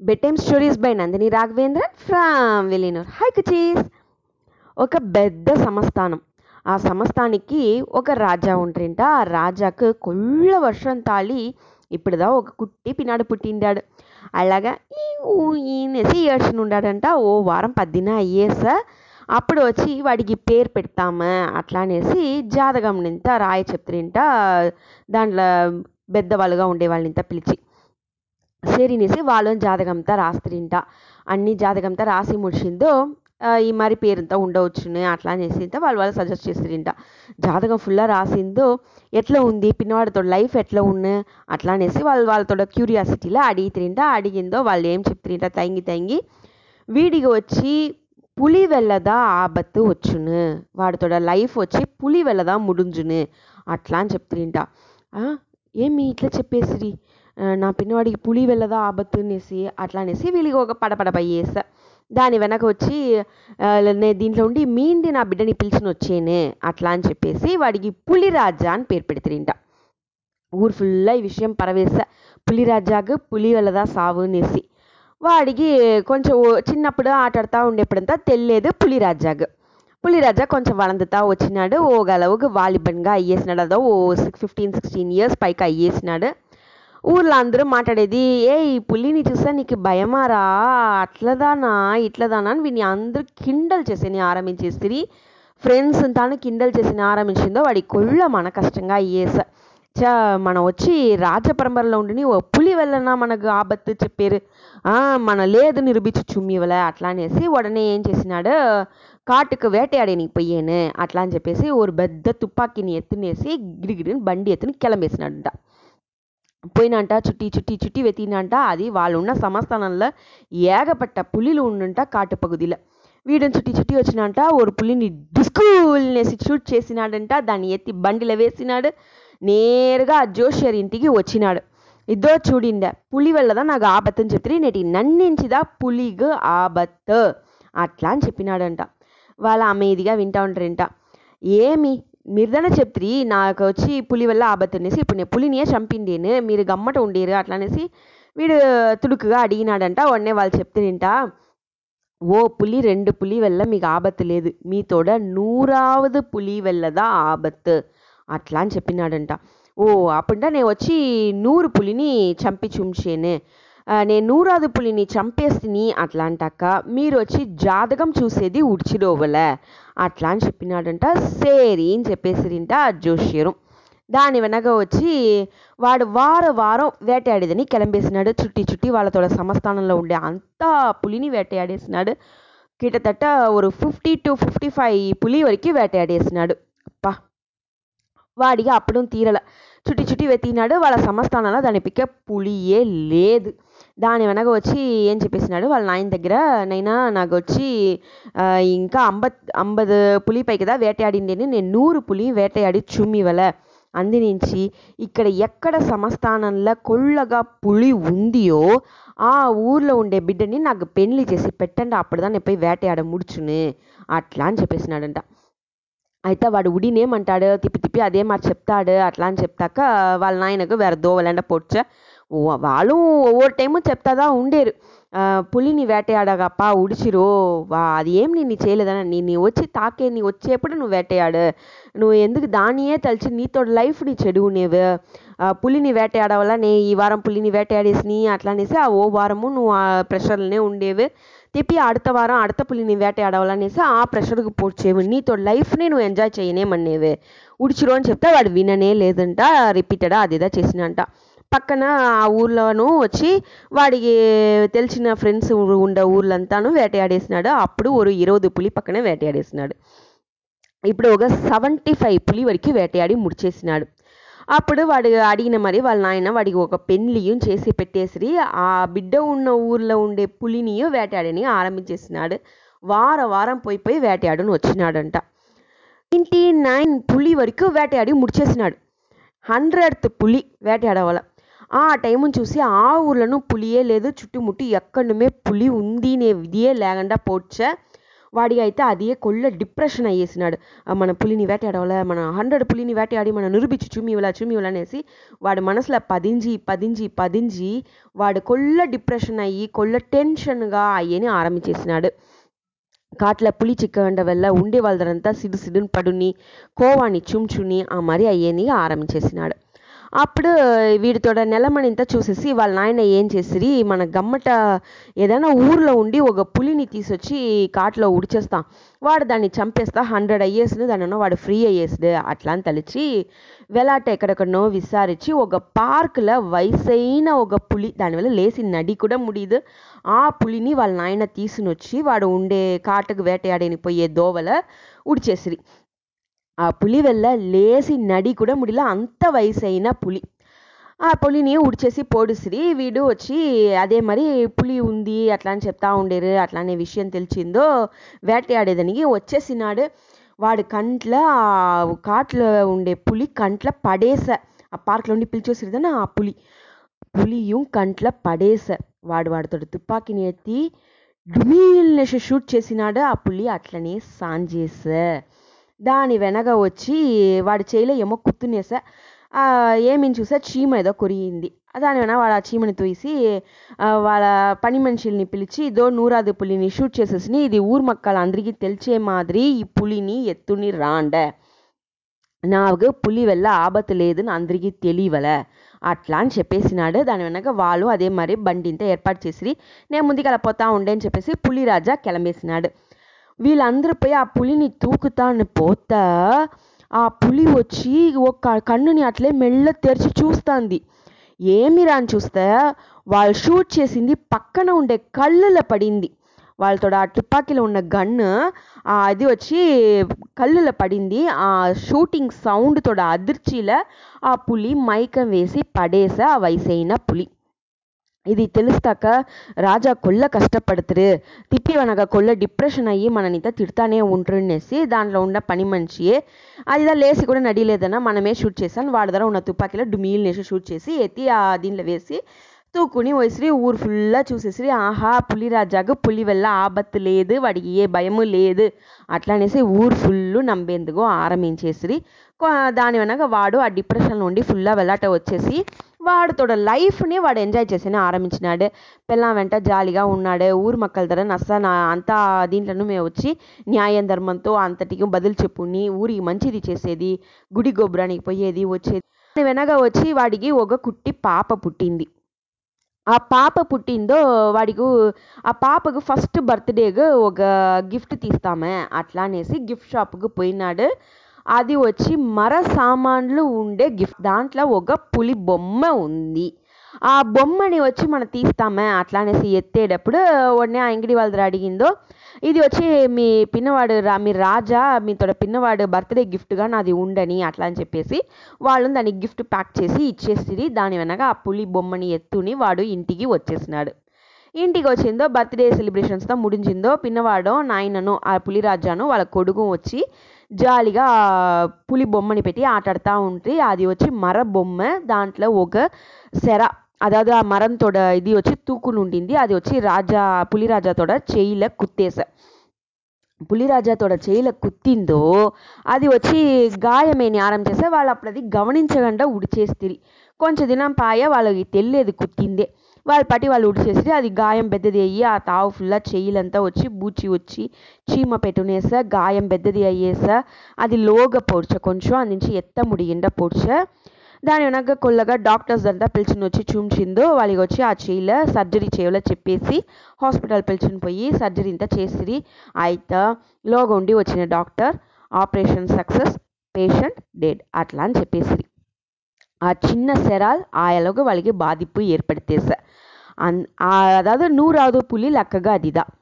Bedtime stories by Nandini Raghavendran from Villianur hi కుచీస్ ఒక పెద్ద సంస్థానం ఆ సంస్థానికి ఒక రాజా ఉంటుంట ఆ రాజాకు కొల్ల వర్షం తాళి ఇప్పుడుదా ఒక కుట్టి పినాడు పుట్టిండాడు. అలాగా ఈ ఊ ఈనేసి ఓ వారం పద్దిన అయ్యేసా అప్పుడు వచ్చి వాడికి పేరు పెడతామా. అట్లా అనేసి జాతకం నింత రాయి చెప్తుంట దాంట్లో పెద్దవాళ్ళుగా ఉండే వాళ్ళనింత పిలిచి. సేరినేసి వాళ్ళు జాతకంతా రాస్తారింట. అన్ని జాతకంతా రాసి ముడిచిందో ఈ మరి పేరుంతా ఉండవచ్చునే అట్లా అనేసి వాళ్ళు వాళ్ళు సజెస్ట్ చేస్తారింట. జాతకం ఫుల్లా రాసిందో ఎట్లా ఉంది పిన్నవాడితో లైఫ్ ఎట్లా ఉన్న అట్లా అనేసి వాళ్ళు వాళ్ళతో క్యూరియాసిటీలో అడిగితిరింట. అడిగిందో వాళ్ళు ఏం చెప్తారింట తంగి తంగి వీడికి వచ్చి పులి వెళ్ళదా ఆపత్తు వచ్చును వాడితో లైఫ్ వచ్చి పులి వెళ్ళదా ముడుంజును అట్లా అని చెప్తారింట. ఏమి ఇట్లా చెప్పేసిరి? నా పిన్నవాడికి పులి వెళ్ళదా ఆపత్తు అనేసి అట్లా అనేసి వీళ్ళకి ఒక పడపడ పయ్యేస దాని వెనక వచ్చి నేను దీంట్లో ఉండి మీండి నా బిడ్డని పిలిచిన వచ్చేనే అట్లా అని చెప్పేసి వాడికి పులిరాజా అని పేరు ఇంట ఊరు ఫుల్లా ఈ విషయం పరవేశ. పులిరాజాకు పులి వెళ్ళదా సావు అనేసి. వాడికి కొంచెం చిన్నప్పుడు ఆటాడుతూ ఉండేప్పుడంతా తెలియదు పులిరాజాకు పులిరాజా కొంచెం వలందుతా వచ్చినాడు. ఓ గలవుకు వాలిబన్గా అయ్యేసినాడు. అదో ఓ సిక్స్ ఫిఫ్టీన్ సిక్స్టీన్ ఇయర్స్ పైకి అయ్యేసినాడు. ఊర్లో అందరూ మాట్లాడేది ఏ ఈ పులిని చూస్తే నీకు భయమారా? అట్లదానా ఇట్లదానా? అని వీడిని అందరూ కిండల్ చేసేని ఆరంభించేస్తిరి ఫ్రెండ్స్ తాను కిండల్ చేసిన ఆరంభించిందో వాడి కొళ్ళ మన కష్టంగా ఏస చ మనం వచ్చి రాజ ఉండి ఓ పులి వలన మనకు ఆపత్తు చెప్పారు. మన లేదు నిరూపించు చుమ్మివల. అట్లా అనేసి ఉడనే ఏం చేసినాడు? కాటుకు వేటయాడేనికి పోయాను అట్లా అని చెప్పేసి ఓ పెద్ద తుపాకీని ఎత్తునేసి గిరిగిరిని బండి ఎత్తుని కిలంబేసినాడంట పోయినంట చుట్టి చుట్టి చుట్టి వెతినంట అది వాళ్ళు ఉన్న ఏగపట్ట పులిలు ఉండంట కాటు పగుదిలో. వీడిని చుట్టి చుట్టి వచ్చినంట ఒక పులిని డిస్కూల్నేసి షూట్ చేసినాడంట. దాన్ని ఎత్తి బండిలో వేసినాడు. నేరుగా జోషియర్ ఇంటికి వచ్చినాడు. ఇదో చూడిండ పులి వెళ్ళదా నాకు ఆపత్తని చెప్తే నేటి నన్నించిదా పులిగు ఆబత్ అట్లా అని చెప్పినాడంట. వాళ్ళ అమేదిగా వింటా ఉంటారంట ఏమి? మీరుదనే చెప్తారు నాకు వచ్చి పులి వల్ల ఆబత్తనేసి ఇప్పుడు నేను పులినియే చంపిండేను మీరు గమ్మట ఉండేరు అట్లా అనేసి వీడు తుడుకుగా అడిగినాడంట ఉడనే వాళ్ళు చెప్తారింట ఓ పులి రెండు పులి వల్ల మీకు ఆబత్తు లేదు మీతోడ నూరావదు పులి వెళ్ళదా ఆబత్తు? అట్లా అని చెప్పినాడంట. ఓ అప్పుడంట నేను వచ్చి నూరు పులిని చంపి చుంచేనే నేను నూరాదు పులిని చంపేస్తిని అట్లా అంటాక మీరు వచ్చి జాతకం చూసేది ఉడిచిరోవలే అట్లా అని చెప్పినాడంట. సేరి అని చెప్పేసిరింట ఆ దాని వెనక వచ్చి వాడు వారం వారం వేటయాడేదని కిలంబేసినాడు. చుట్టి చుట్టి వాళ్ళతోడ సమస్థానంలో ఉండే అంతా పులిని వేటయాడేసినాడు கிட்டத்தட்ட ఒక ఫిఫ్టీ டு ఫిఫ్టీ ఫైవ్ పులి వరకు వేటయాడేసినాడు అప్పా వాడిగా అప్పుడు తీరల. చుట్టి చుట్టి వెతికినాడు. వాళ్ళ సమస్థానంలో దాని పిక్క పులియే లేదు. దాని వెనక వచ్చి ఏం చెప్పేసినాడు? వాళ్ళ నాయన దగ్గర నైనా నాకు వచ్చి ఇంకా అంబత్ అంబదు పులి పైకిదా కదా నేను నూరు పులి వేటయాడి చుమ్మివల. అందినించి ఇక్కడ ఎక్కడ సమస్థానంలో కొల్లగా పులి ఉందియో ఆ ఊర్లో ఉండే బిడ్డని నాకు పెళ్ళి చేసి పెట్టండి అప్పుడుదా నేను పోయి వేటయాడ ముడుచును. అట్లా అని చెప్పేసినాడంట. అయితే వాడు ఉడినేమంటాడు? తిప్పి తిప్పి అదే మాట చెప్తాడు. అట్లా అని చెప్తాక వాళ్ళ నాయనకు వేరే దోవలండ పొడ్చ వాళ్ళు ఒవ్వొరు టైము చెప్తాదా ఉండేరు. పులిని వేటయాడగప్పా ఉడిచిరు వా అది ఏం నిన్ను చేయలేదని నిన్ను వచ్చి తాకే నీ వచ్చేప్పుడు నువ్వు వేటయాడు. నువ్వు ఎందుకు దానియే తలిచి నీతో లైఫ్ నీ చెడువు నీవు. పులిని వేటయాడవల్ల నే ఈ వారం పులిని వేటయాడేసిని అట్లా అనేసి ఆ ఓ వారము నువ్వు ఆ ప్రెషర్లోనే ఉండేవి. తిప్పి అడత వారం అడత పులిని వేటయాడవాలనేసి ఆ ప్రెషర్కి పోడ్చేవి. నీతో లైఫ్ని నువ్వు ఎంజాయ్ చేయనేమనేవి ఉడిచిరో అని చెప్తే వాడు విననే లేదంట రిపీటెడా అదేదా చేసినంట. పక్కన ఆ ఊర్లోనూ వచ్చి వాడికి తెలిసిన ఫ్రెండ్స్ ఉండే ఊర్లంతాను వేటయాడేసినాడు. అప్పుడు ఒక ఇరవై పులి పక్కనే వేటయాడేసినాడు. ఇప్పుడు ఒక సెవెంటీ ఫైవ్ పులి వరకు వేటయాడి ముడిచేసినాడు. అప్పుడు వాడు అడిగిన మరి వాళ్ళ నాయన వాడికి ఒక పెళ్ళియం చేసి పెట్టేసి ఆ బిడ్డ ఉన్న ఊర్లో ఉండే పులిని వేటాడని ఆరంభించేసినాడు. వార వారం పోయి పోయి వేటాడుని వచ్చినాడంట. నైన్టీ నైన్ పులి వరకు వేటాడి ముడిచేసినాడు. హండ్రెడ్త్ పులి వేటాడవల ఆ టైముని చూసి ఆ ఊర్లోనూ పులియే లేదు. చుట్టుముట్టి ఎక్కడమే పులి ఉంది నే విధియే లేకుండా పోడ్చ. వాడి అయితే అదే కొల్ల డిప్రెషన్ అయ్యేసినాడు. ఆ, మన పులిని వేటాడవలే మన హండ్రెడ్ పులిని వేటాడి మన నిరూపించి చూమివలా చూమివలా అనేసి వాడి మనసులో పదించి పదించి పదించి వాడు కొల్ల డిప్రెషన్ అయ్యి కొల్ల టెన్షన్గా అయ్యని ఆరంభించేసినాడు. కాట్ల పులి చిక్కగండ వల్ల ఉండేవాళ్ళంతా సిడు సిడుని పడుని కోవాన్ని చుంచుని ఆ మరి అయ్యేని ఆరంభించేసినాడు. అప్పుడు వీడితోడ నెలమణింత చూసేసి వాళ్ళ నాయన ఏం చేసిరి మన గమ్మట ఏదైనా ఊర్లో ఉండి ఒక పులిని తీసొచ్చి కాట్లో ఉడిచేస్తా. వాడు దాన్ని చంపేస్తా హండ్రెడ్ అయ్యేసిన దానిలో వాడు ఫ్రీ అయ్యేసిడు అట్లా అని తలిచి వెలాట ఎక్కడెక్కడనో విసారించి ఒక పార్కులో వయసైన ఒక పులి దానివల్ల లేసి నడి కూడా ముడియదు ఆ పులిని వాళ్ళ నాయన తీసుని వచ్చి వాడు ఉండే కాటుకు వేటయాడని పోయే దోవల ఉడిచేసిరి. ఆ పులి వల్ల లేసి నడి కూడా ముడిలా అంత వయసైన పులి. ఆ పులిని ఉడిచేసి పోడుసిరి వీడు వచ్చి అదే మరి పులి ఉంది అట్లా అని చెప్తా ఉండేరు అట్లా అనే విషయం తెలిసిందో వేటయాడేదానికి వచ్చేసినాడు. వాడు కంట్ల కాట్లో ఉండే పులి కంట్ల పడేస. ఆ పార్క్లో ఉండి పిలిచేసిరిదన ఆ పులి. పులియం కంట్ల పడేస. వాడు వాడితో తుపాకీని ఎత్తి డుమీల్నేసి షూట్ చేసినాడు ఆ పులి. అట్లనే సాంజేస. దాని వెనక వచ్చి వాడి చేయిలో ఏమో కుత్తున్నేసా ఏమీ చూసా? చీమ ఏదో కొరిగింది దాని వెన వాడు ఆ చీమని తోసి వాళ్ళ పని మనుషుల్ని పిలిచి ఇదో నూరాది పులిని షూట్ చేసేసి ఇది ఊరు మక్కలందరికీ తెలిచే మాదిరి ఈ పులిని ఎత్తుని రాండ. నాకు పులి వల్ల ఆపత్తు లేదని అందరికీ తెలియవల. అట్లా అని చెప్పేసినాడు. దాని వెనక వాళ్ళు అదే మరి బండింతా ఏర్పాటు చేసి నేను ముందుకు అలా పోతా ఉండే అని చెప్పేసి పులిరాజా కిలమేసినాడు. వీళ్ళందరూ పోయి ఆ పులిని తూకుతాను పోతా ఆ పులి వచ్చి ఒక కన్నుని అట్లే మెల్ల తెరిచి చూస్తాంది. ఏమిరా అని చూస్తే వాళ్ళు షూట్ చేసింది పక్కన ఉండే కళ్ళులో పడింది. వాళ్ళతో ఆ తుపాకీలో ఉన్న గన్ను అది వచ్చి కళ్ళులో పడింది. ఆ షూటింగ్ సౌండ్ తోడ అదిర్చిల ఆ పులి మైకం వేసి పడేసా ఆ వయసైన పులి. ఇది తెలుస్తాక రాజా కొల్ల కష్టపడుతురు తిప్పి వనక కొల్ల డిప్రెషన్ అయ్యి మననిత తిడతానే ఉంటుండేసి దాంట్లో ఉన్న పని మనిషియే అది లేసి కూడా నడిలేదన్న మనమే షూట్ చేశాను. వాడి దగ్గర ఉన్న తుపాకీలో డుమీల్నేసి షూట్ చేసి ఎత్తి ఆ దీంట్లో వేసి తూకుని వసిరి ఊరు ఫుల్లా చూసేసిరి ఆహా పులిరాజాకు పులి వల్ల ఆపత్తు లేదు వాడికి ఏ భయము లేదు అట్లా అనేసి ఊరు ఫుల్లు నమ్మేందుకు ఆరంభించేసిరి దాని వెనక వాడు ఆ డిప్రెషన్ నుండి ఫుల్లా వెళ్ళాట వచ్చేసి వాడితోడ లైఫ్ని వాడు ఎంజాయ్ చేసేనే ఆరంభించినాడు. పిల్లం వెంట జాలీగా ఉన్నాడు. ఊరు మక్కల ధర నస్స నా అంతా దీంట్లోనూ మేము వచ్చి న్యాయం ధర్మంతో అంతటికి బదులు చెప్పుని ఊరికి మంచిది చేసేది గుడి గోపురానికి పోయేది వచ్చేది. వెనక వచ్చి వాడికి ఒక కుట్టి పాప పుట్టింది. ఆ పాప పుట్టిందో వాడికి ఆ పాపకు ఫస్ట్ బర్త్డేకు ఒక గిఫ్ట్ తీస్తామే అట్లా అనేసి గిఫ్ట్ షాప్కి పోయినాడు. అది వచ్చి మర సామాన్లు ఉండే గిఫ్ట్. దాంట్లో ఒక పులి బొమ్మ ఉంది. ఆ బొమ్మని వచ్చి మనం తీస్తామే. అట్లా అనేసి ఎత్తేటప్పుడు ఉడనే ఆ అంగడి వాళ్ళ దగ్గర అడిగిందో ఇది వచ్చి మీ పిన్నవాడు రా మీ రాజా మీతో పిన్నవాడు బర్త్డే గిఫ్ట్గా నాది ఉండని అట్లా అని చెప్పేసి వాళ్ళు దానికి గిఫ్ట్ ప్యాక్ చేసి ఇచ్చేసిరి. దాని వెనక ఆ పులి బొమ్మని ఎత్తుని వాడు ఇంటికి వచ్చేసినాడు. ఇంటికి వచ్చిందో బర్త్డే సెలబ్రేషన్స్తో ముడించిందో పిన్నవాడో నాయనను ఆ పులిరాజాను వాళ్ళ కొడుకు వచ్చి జాలిగా పులి బొమ్మని పెట్టి ఆటాడుతూ ఉంటే అది వచ్చి మర బొమ్మ దాంట్లో ఒక సెర அதாவது மரத்தோட இது வச்சு தூக்குன்னு உண்டிந்து అది వచ్చి రాజా புலிராஜாத்தோட செயில குத்தேச పులిరాజాతోడ చేయిల కుత్తిందో అది వచ్చి గాయమేని ఆరం చేస్తే వాళ్ళు అప్పుడు అది గమనించకుండా ఉడిచేస్తిరి. కొంచెం దినం పాయ వాళ్ళకి తెలియదు కుత్తిందే. వాళ్ళ పట్టి వాళ్ళు ఉడిచేసి అది గాయం పెద్దది అయ్యి ఆ తావు ఫుల్లా చెయ్యిలంతా వచ్చి బూచి వచ్చి చీమ పెట్టునేస గాయం పెద్దది అయ్యేస అది లోగ పోడ్చ కొంచెం అది నుంచి ఎత్త ముడిగిండ పొడిచ దాని వెనక కొల్లగా డాక్టర్స్ అంతా పిలిచిని వచ్చి చూంచిందో వాళ్ళకి వచ్చి ఆ చేయిల సర్జరీ చేయాలో చెప్పేసి హాస్పిటల్ పిలిచిని పోయి సర్జరీ ఇంత చేసిరి అయితే లోగా ఉండి వచ్చిన doctor operation success patient dead అట్లా అని చెప్పేసిరి. ఆ చిన్న సెరాల్ ఆయలకు వాళ్ళకి బాధింపు ఏర్పడితేస. அந் அதாவது நூறாவது புள்ளி லக்கக அதிதான்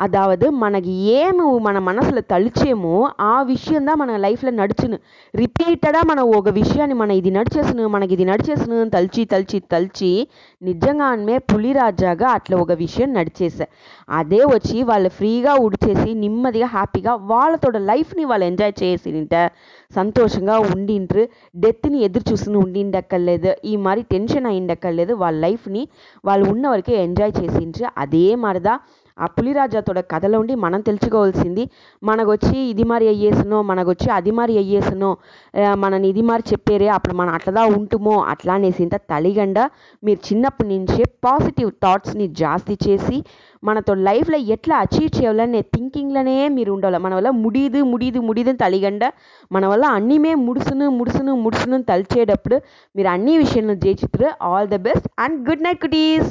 అదావదు మనకి ఏమి మన మనసులో తలిచేమో ఆ విషయం தான் మన లైఫ్లో నడుచును రిపీటెడ్గా మనం ఒక విషయాన్ని మన ఇది నడిచేసును మనకి ఇది నడిచేసును అని తలిచి తలిచి తలిచి నిజంగానే పులిరాజాగా అట్లా ఒక విషయం నడిచేసా అదే వచ్చి వాళ్ళు ఫ్రీగా ఉడిచేసి నెమ్మదిగా హ్యాపీగా వాళ్ళతో లైఫ్ని వాళ్ళు ఎంజాయ్ చేసింట సంతోషంగా ఉండిండ్రు డెత్ని ఎదురు చూసుకుని ఉండిండక్కర్లేదు ఈ மாதிரி టెన్షన్ అయ్యిండక్కర్లేదు వాళ్ళ లైఫ్ని వాళ్ళు ఉన్న వరకే ఎంజాయ్ చేసిండ్రు అదే மாதிரிதான் ఆ పులిరాజాతోడ కథలో ఉండి మనం తెలుసుకోవాల్సింది మనకొచ్చి ఇది మరి అయ్యేసనో మనకొచ్చి అది మరి అయ్యేసనో మనని ఇది మరి చెప్పేరే అప్పుడు మనం అట్లదా ఉంటుమో అట్లా అనేసి ఇంత తలిగండ మీరు చిన్నప్పటి నుంచే పాజిటివ్ థాట్స్ని జాస్తి చేసి మనతో లైఫ్లో ఎట్లా అచీవ్ చేయాలనే థింకింగ్లోనే మీరు ఉండాలి. మన వల్ల ముడిదు ముడిదు ముడిదు తలిగండ మన వల్ల అన్నీమే ముడుసును ముడుసును ముడుసును తలిచేటప్పుడు మీరు అన్ని విషయంలో జయించుతారు. All the best and good night cuties